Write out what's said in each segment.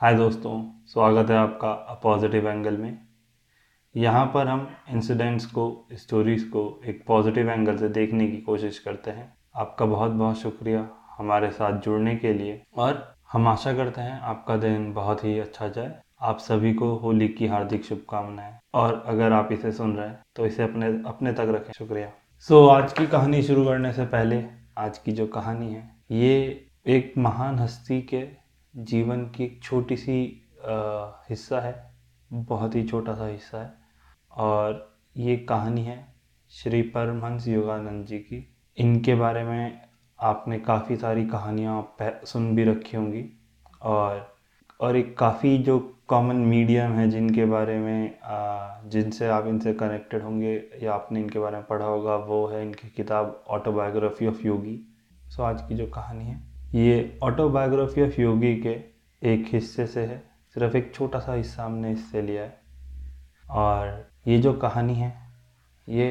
हाय दोस्तों स्वागत है आपका अ पॉजिटिव एंगल में। यहाँ पर हम इंसिडेंट्स को स्टोरीज़ को एक पॉजिटिव एंगल से देखने की कोशिश करते हैं। आपका बहुत बहुत शुक्रिया हमारे साथ जुड़ने के लिए। और हम आशा करते हैं आपका दिन बहुत ही अच्छा जाए। आप सभी को होली की हार्दिक शुभकामनाएँ। और अगर आप इसे सुन रहे हैं तो इसे अपने अपने तक रखें। शुक्रिया। सो so, आज की कहानी शुरू करने से पहले आज की जो कहानी है ये एक महान हस्ती के जीवन की एक छोटी सी हिस्सा है, बहुत ही छोटा सा हिस्सा है। और ये कहानी है श्री परमहंस योगानंद जी की। इनके बारे में आपने काफ़ी सारी कहानियाँ सुन भी रखी होंगी। और और एक काफ़ी जो कॉमन मीडियम है जिनके बारे में जिनसे आप इनसे कनेक्टेड होंगे या आपने इनके बारे में पढ़ा होगा, वो है इनकी किताब ऑटोबायोग्राफी ऑफ़ योगी सो आज की जो कहानी है ये ऑटोबायोग्राफी ऑफ़ योगी के एक हिस्से से है। सिर्फ़ एक छोटा सा हिस्सा हमने इससे लिया है। और ये जो कहानी है ये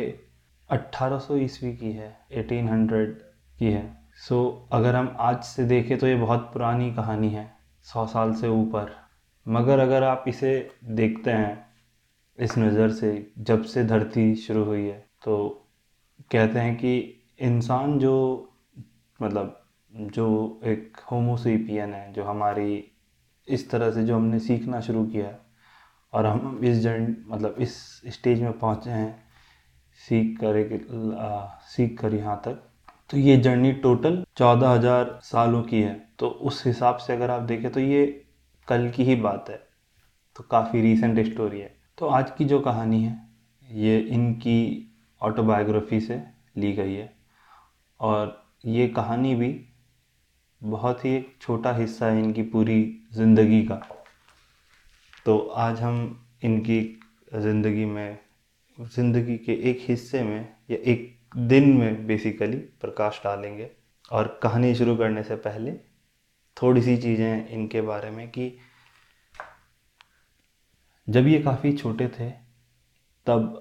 1800 ईस्वी की है 1800 की है। सो so, अगर हम आज से देखें तो ये बहुत पुरानी कहानी है सौ साल से ऊपर। मगर अगर आप इसे देखते हैं इस नज़र से जब से धरती शुरू हुई है तो कहते हैं कि इंसान जो मतलब जो एक होमोसेपियन है, जो हमारी इस तरह से जो हमने सीखना शुरू किया है, और हम इस जर्न मतलब इस स्टेज में पहुँचे हैं, सीख कर एक सीख कर यहाँ तक। तो ये जर्नी टोटल चौदह हज़ार सालों की है। तो उस हिसाब से अगर आप देखें तो ये कल की ही बात है। तो काफ़ी रीसेंट स्टोरी है। तो आज की जो कहानी है, ये इनकी ऑटोबायोग्राफी से ली गई है। और ये कहानी भी बहुत ही एक छोटा हिस्सा है इनकी पूरी ज़िंदगी का। तो आज हम इनकी ज़िंदगी में, ज़िंदगी के एक हिस्से में या एक दिन में बेसिकली प्रकाश डालेंगे। और कहानी शुरू करने से पहले थोड़ी सी चीज़ें इनके बारे में कि जब ये काफ़ी छोटे थे, तब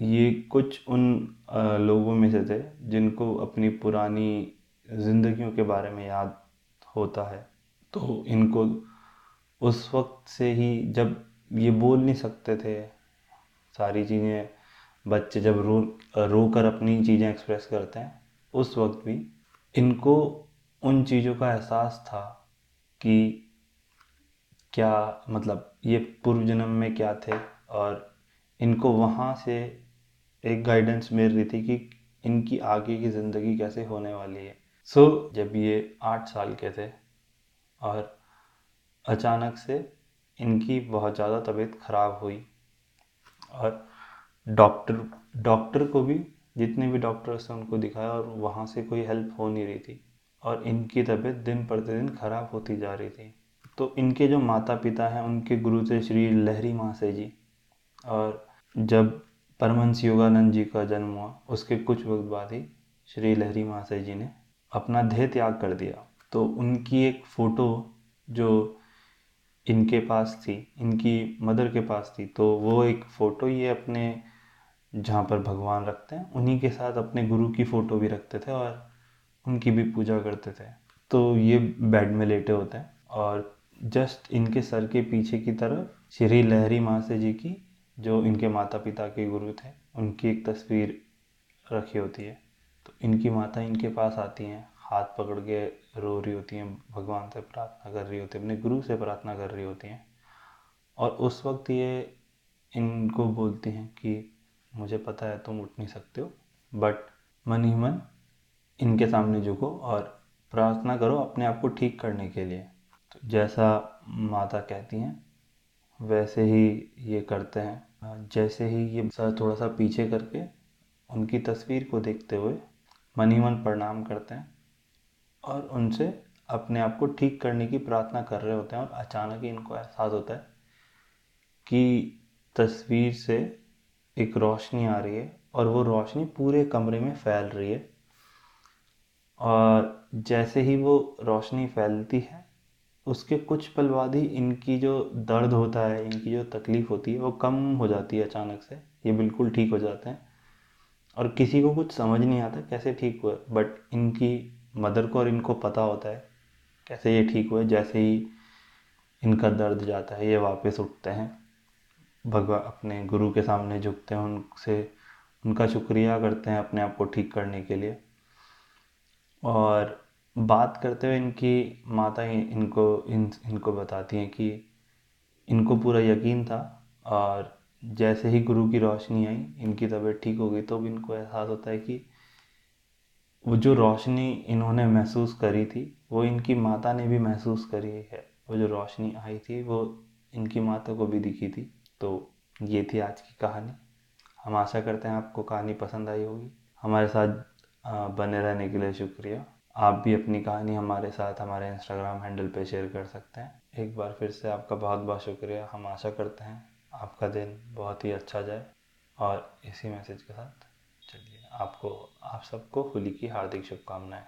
ये कुछ उन लोगों में से थे जिनको अपनी पुरानी ज़िंदगियों के बारे में याद होता है तो इनको उस वक्त से ही जब ये बोल नहीं सकते थे, सारी चीज़ें, बच्चे जब रो रो कर अपनी चीज़ें एक्सप्रेस करते हैं, उस वक्त भी इनको उन चीज़ों का एहसास था कि क्या मतलब ये पूर्व जन्म में क्या थे और इनको वहाँ से एक गाइडेंस मिल रही थी कि इनकी आगे की ज़िंदगी कैसे होने वाली है। सो so, जब ये आठ साल के थे और अचानक से इनकी बहुत ज़्यादा तबीयत ख़राब हुई और डॉक्टर डॉक्टर को भी जितने भी डॉक्टर्स थे उनको दिखाया और वहाँ से कोई हेल्प हो नहीं रही थी और इनकी तबीयत दिन प्रतिदिन ख़राब होती जा रही थी। तो इनके जो माता पिता हैं उनके गुरु थे श्री लहरी महाशय जी और जब परमंश योगानंद जी का जन्म हुआ उसके कुछ वक्त बाद ही श्री लहरी महाशय जी ने अपना देह त्याग कर दिया। तो उनकी एक फ़ोटो जो इनके पास थी, इनकी मदर के पास थी तो वो एक फ़ोटो ये अपने जहाँ पर भगवान रखते हैं, उन्हीं के साथ अपने गुरु की फ़ोटो भी रखते थे और उनकी भी पूजा करते थे। तो ये बेड में लेटे होते हैं और जस्ट इनके सर के पीछे की तरफ़ श्री लहरी मासे जी की, जो इनके माता पिता के गुरु थे, उनकी एक तस्वीर रखी होती है। तो इनकी माता इनके पास आती हैं, हाथ पकड़ के रो रही होती हैं, भगवान से प्रार्थना कर रही होती हैं, अपने गुरु से प्रार्थना कर रही होती हैं। और उस वक्त ये इनको बोलती हैं कि मुझे पता है तुम उठ नहीं सकते हो बट मन ही मन इनके सामने झुको और प्रार्थना करो अपने आप को ठीक करने के लिए। तो जैसा माता कहती हैं, वैसे ही ये करते हैं। जैसे ही ये सर थोड़ा सा पीछे करके उनकी तस्वीर को देखते हुए मन मन प्रणाम करते हैं और उनसे अपने आप को ठीक करने की प्रार्थना कर रहे होते हैं और अचानक ही इनको एहसास होता है कि तस्वीर से एक रोशनी आ रही है और वो रोशनी पूरे कमरे में फैल रही है। और जैसे ही वो रोशनी फैलती है, उसके कुछ पल बाद ही इनकी जो दर्द होता है, इनकी जो तकलीफ़ होती है, वो कम हो जाती है अचानक से। ये बिल्कुल ठीक हो जाते हैं। और किसी को कुछ समझ नहीं आता कैसे ठीक हुआ। बट इनकी मदर को और इनको पता होता है कैसे ये ठीक हुए जैसे ही इनका दर्द जाता है, ये वापस उठते हैं। भगवान अपने गुरु के सामने झुकते हैं, उनसे, उनका शुक्रिया करते हैं अपने आप को ठीक करने के लिए। और बात करते हुए इनकी माता इनको, इन, इनको बताती हैं कि इनको पूरा यकीन था और जैसे ही गुरु की रोशनी आई, इनकी तबीयत ठीक हो गई तो भी इनको एहसास होता है कि वो जो रोशनी इन्होंने महसूस करी थी, वो इनकी माता ने भी महसूस करी है। वो जो रोशनी आई थी, वो इनकी माता को भी दिखी थी। तो ये थी आज की कहानी। हम आशा करते हैं आपको कहानी पसंद आई होगी। हमारे साथ बने रहने के लिए शुक्रिया। आप भी अपनी कहानी हमारे साथ, हमारे इंस्टाग्राम हैंडल पे शेयर कर सकते हैं। एक बार फिर से आपका बहुत बहुत शुक्रिया। हम आशा करते हैं आपका दिन बहुत ही अच्छा जाए। और इसी मैसेज के साथ चलिए आपको, आप सबको होली की हार्दिक शुभकामनाएँ।